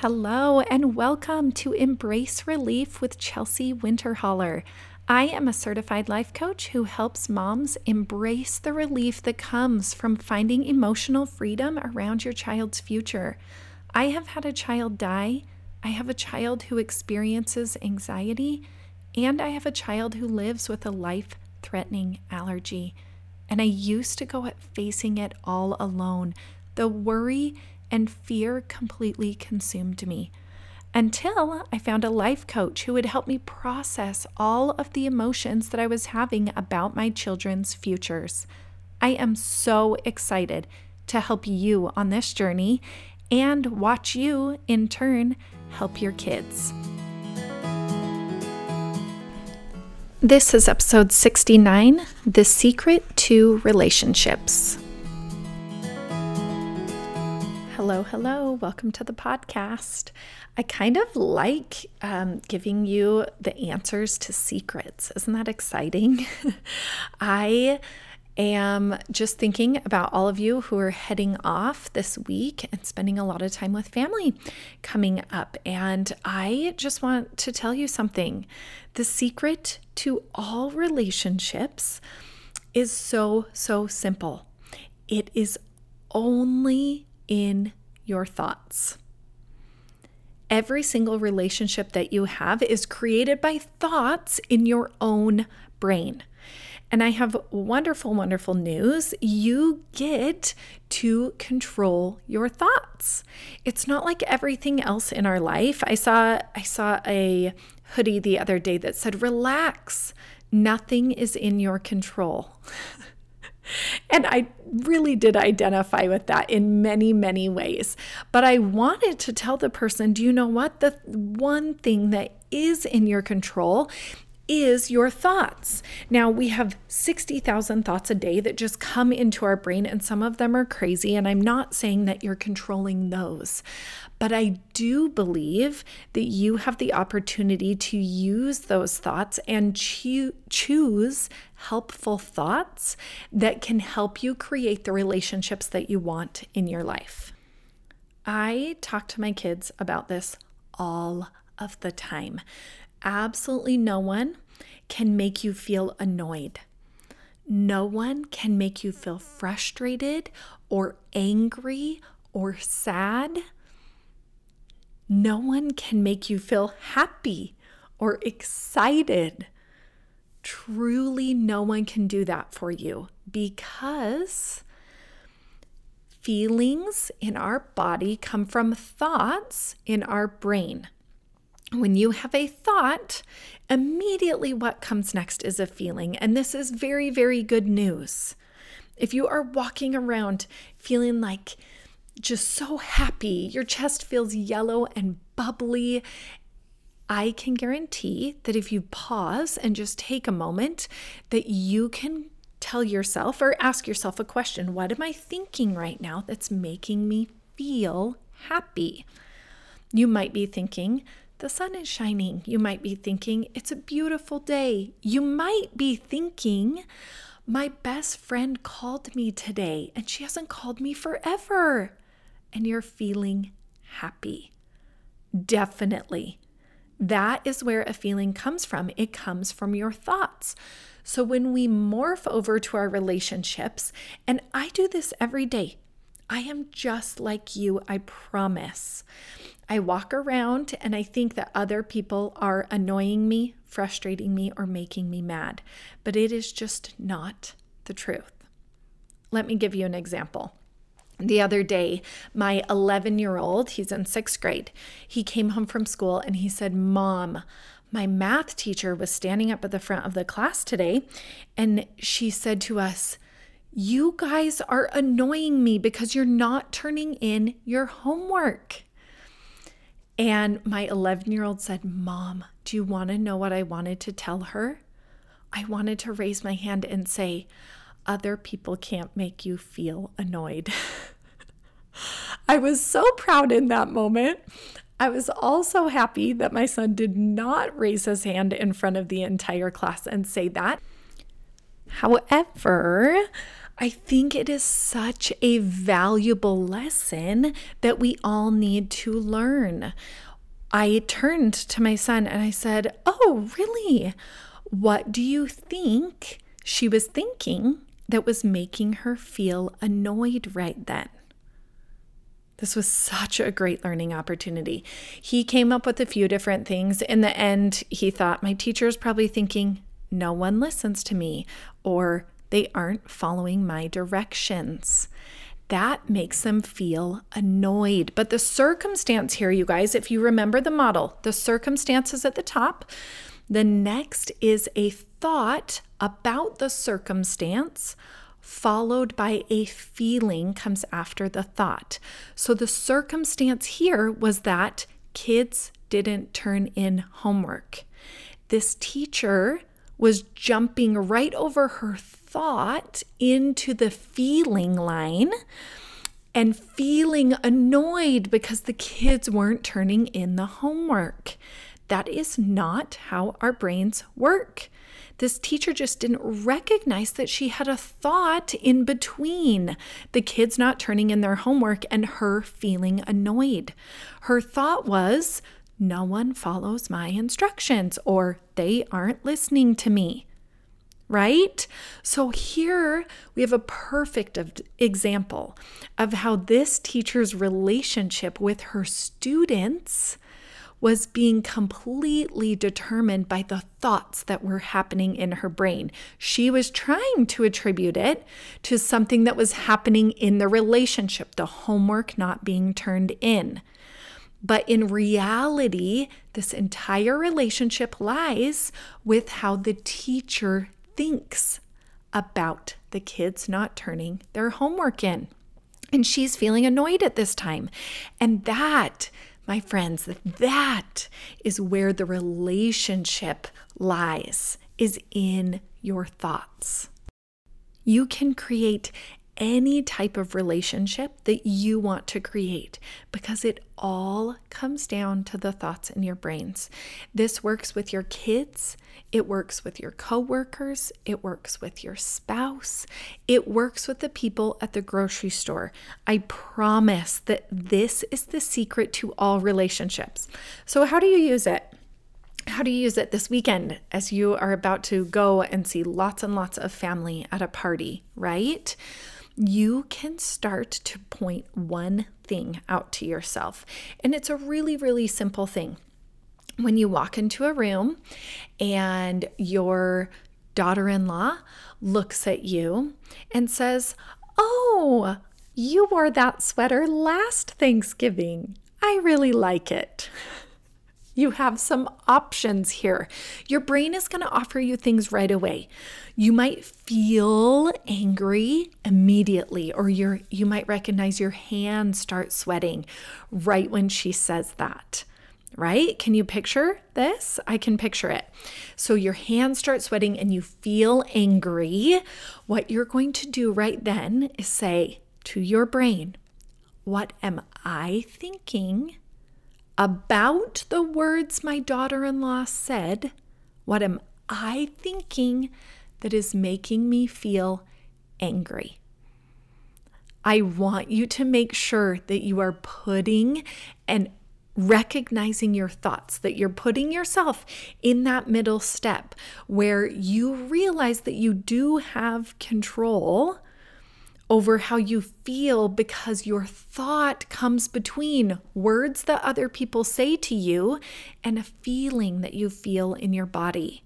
Hello, and welcome to Embrace Relief with Chelsea Winterholler. I am a certified life coach who helps moms embrace the relief that comes from finding emotional freedom around your child's future. I have had a child die, I have a child who experiences anxiety, and I have a child who lives with a life threatening allergy. And I used to go at facing it all alone. The worry and fear completely consumed me until I found a life coach who would help me process all of the emotions that I was having about my children's futures. I am so excited to help you on this journey and watch you, in turn, help your kids. This is episode 69 The Secret to Relationships. Hello, hello. Welcome to the podcast. I kind of like um, giving you the answers to secrets. Isn't that exciting? I am just thinking about all of you who are heading off this week and spending a lot of time with family coming up. And I just want to tell you something the secret to all relationships is so, so simple. It is only in your thoughts. Every single relationship that you have is created by thoughts in your own brain. And I have wonderful, wonderful news. You get to control your thoughts. It's not like everything else in our life. I saw I saw a hoodie the other day that said relax. Nothing is in your control. And I really did identify with that in many, many ways. But I wanted to tell the person do you know what? The one thing that is in your control is your thoughts. Now, we have 60,000 thoughts a day that just come into our brain, and some of them are crazy. And I'm not saying that you're controlling those, but I do believe that you have the opportunity to use those thoughts and choo- choose helpful thoughts that can help you create the relationships that you want in your life. I talk to my kids about this all of the time. Absolutely no one can make you feel annoyed. No one can make you feel frustrated or angry or sad. No one can make you feel happy or excited. Truly, no one can do that for you because feelings in our body come from thoughts in our brain. When you have a thought, immediately what comes next is a feeling. And this is very, very good news. If you are walking around feeling like just so happy, your chest feels yellow and bubbly, I can guarantee that if you pause and just take a moment, that you can tell yourself or ask yourself a question What am I thinking right now that's making me feel happy? You might be thinking, the sun is shining. You might be thinking, it's a beautiful day. You might be thinking, my best friend called me today and she hasn't called me forever. And you're feeling happy. Definitely. That is where a feeling comes from. It comes from your thoughts. So when we morph over to our relationships, and I do this every day, I am just like you, I promise. I walk around and I think that other people are annoying me, frustrating me, or making me mad, but it is just not the truth. Let me give you an example. The other day, my 11 year old, he's in sixth grade, he came home from school and he said, Mom, my math teacher was standing up at the front of the class today and she said to us, You guys are annoying me because you're not turning in your homework. And my 11 year old said, Mom, do you want to know what I wanted to tell her? I wanted to raise my hand and say, Other people can't make you feel annoyed. I was so proud in that moment. I was also happy that my son did not raise his hand in front of the entire class and say that. However, I think it is such a valuable lesson that we all need to learn. I turned to my son and I said, Oh, really? What do you think she was thinking that was making her feel annoyed right then? This was such a great learning opportunity. He came up with a few different things. In the end, he thought, My teacher is probably thinking, No one listens to me, or they aren't following my directions. That makes them feel annoyed. But the circumstance here, you guys, if you remember the model, the circumstance is at the top. The next is a thought about the circumstance followed by a feeling comes after the thought. So the circumstance here was that kids didn't turn in homework. This teacher was jumping right over her thought into the feeling line and feeling annoyed because the kids weren't turning in the homework. That is not how our brains work. This teacher just didn't recognize that she had a thought in between the kids not turning in their homework and her feeling annoyed. Her thought was, no one follows my instructions or they aren't listening to me. Right? So here we have a perfect example of how this teacher's relationship with her students was being completely determined by the thoughts that were happening in her brain. She was trying to attribute it to something that was happening in the relationship, the homework not being turned in. But in reality, this entire relationship lies with how the teacher thinks about the kids not turning their homework in. And she's feeling annoyed at this time. And that my friends, that is where the relationship lies, is in your thoughts. You can create any type of relationship that you want to create because it all comes down to the thoughts in your brains. This works with your kids, it works with your coworkers, it works with your spouse, it works with the people at the grocery store. I promise that this is the secret to all relationships. So, how do you use it? How do you use it this weekend as you are about to go and see lots and lots of family at a party, right? You can start to point one thing out to yourself. And it's a really, really simple thing when you walk into a room and your daughter in law looks at you and says, Oh, you wore that sweater last Thanksgiving. I really like it. You have some options here. Your brain is going to offer you things right away. You might feel angry immediately or you you might recognize your hands start sweating right when she says that right? Can you picture this? I can picture it. So your hands start sweating and you feel angry. What you're going to do right then is say to your brain, What am I thinking about the words my daughter in law said? What am I thinking that is making me feel angry? I want you to make sure that you are putting and recognizing your thoughts, that you're putting yourself in that middle step where you realize that you do have control over how you feel because your thought comes between words that other people say to you and a feeling that you feel in your body.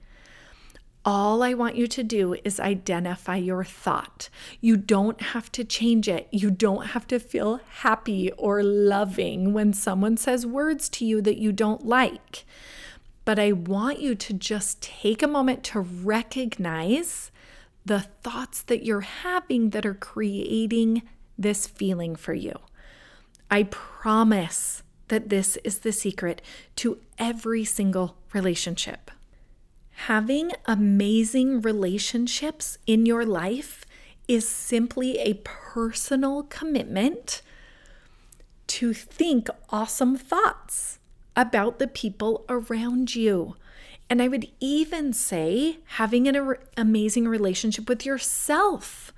All I want you to do is identify your thought. You don't have to change it. You don't have to feel happy or loving when someone says words to you that you don't like. But I want you to just take a moment to recognize the thoughts that you're having that are creating this feeling for you. I promise that this is the secret to every single relationship. Having amazing relationships in your life is simply a personal commitment to think awesome thoughts about the people around you. And I would even say having an amazing relationship with yourself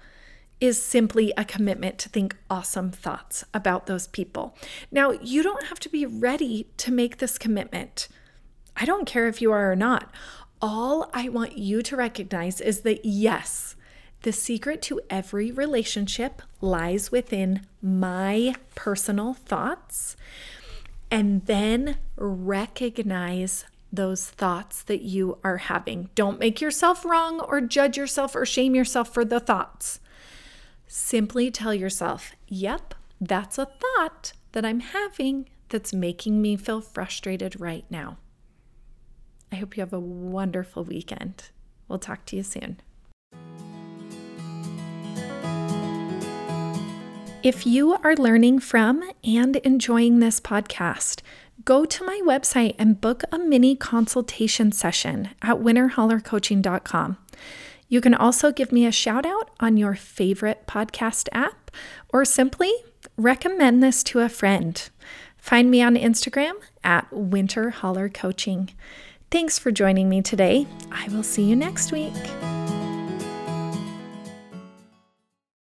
is simply a commitment to think awesome thoughts about those people. Now, you don't have to be ready to make this commitment. I don't care if you are or not. All I want you to recognize is that yes, the secret to every relationship lies within my personal thoughts. And then recognize those thoughts that you are having. Don't make yourself wrong or judge yourself or shame yourself for the thoughts. Simply tell yourself, yep, that's a thought that I'm having that's making me feel frustrated right now. I hope you have a wonderful weekend. We'll talk to you soon. If you are learning from and enjoying this podcast, go to my website and book a mini consultation session at winterhollercoaching.com. You can also give me a shout out on your favorite podcast app or simply recommend this to a friend. Find me on Instagram at Winterholler Coaching. Thanks for joining me today. I will see you next week.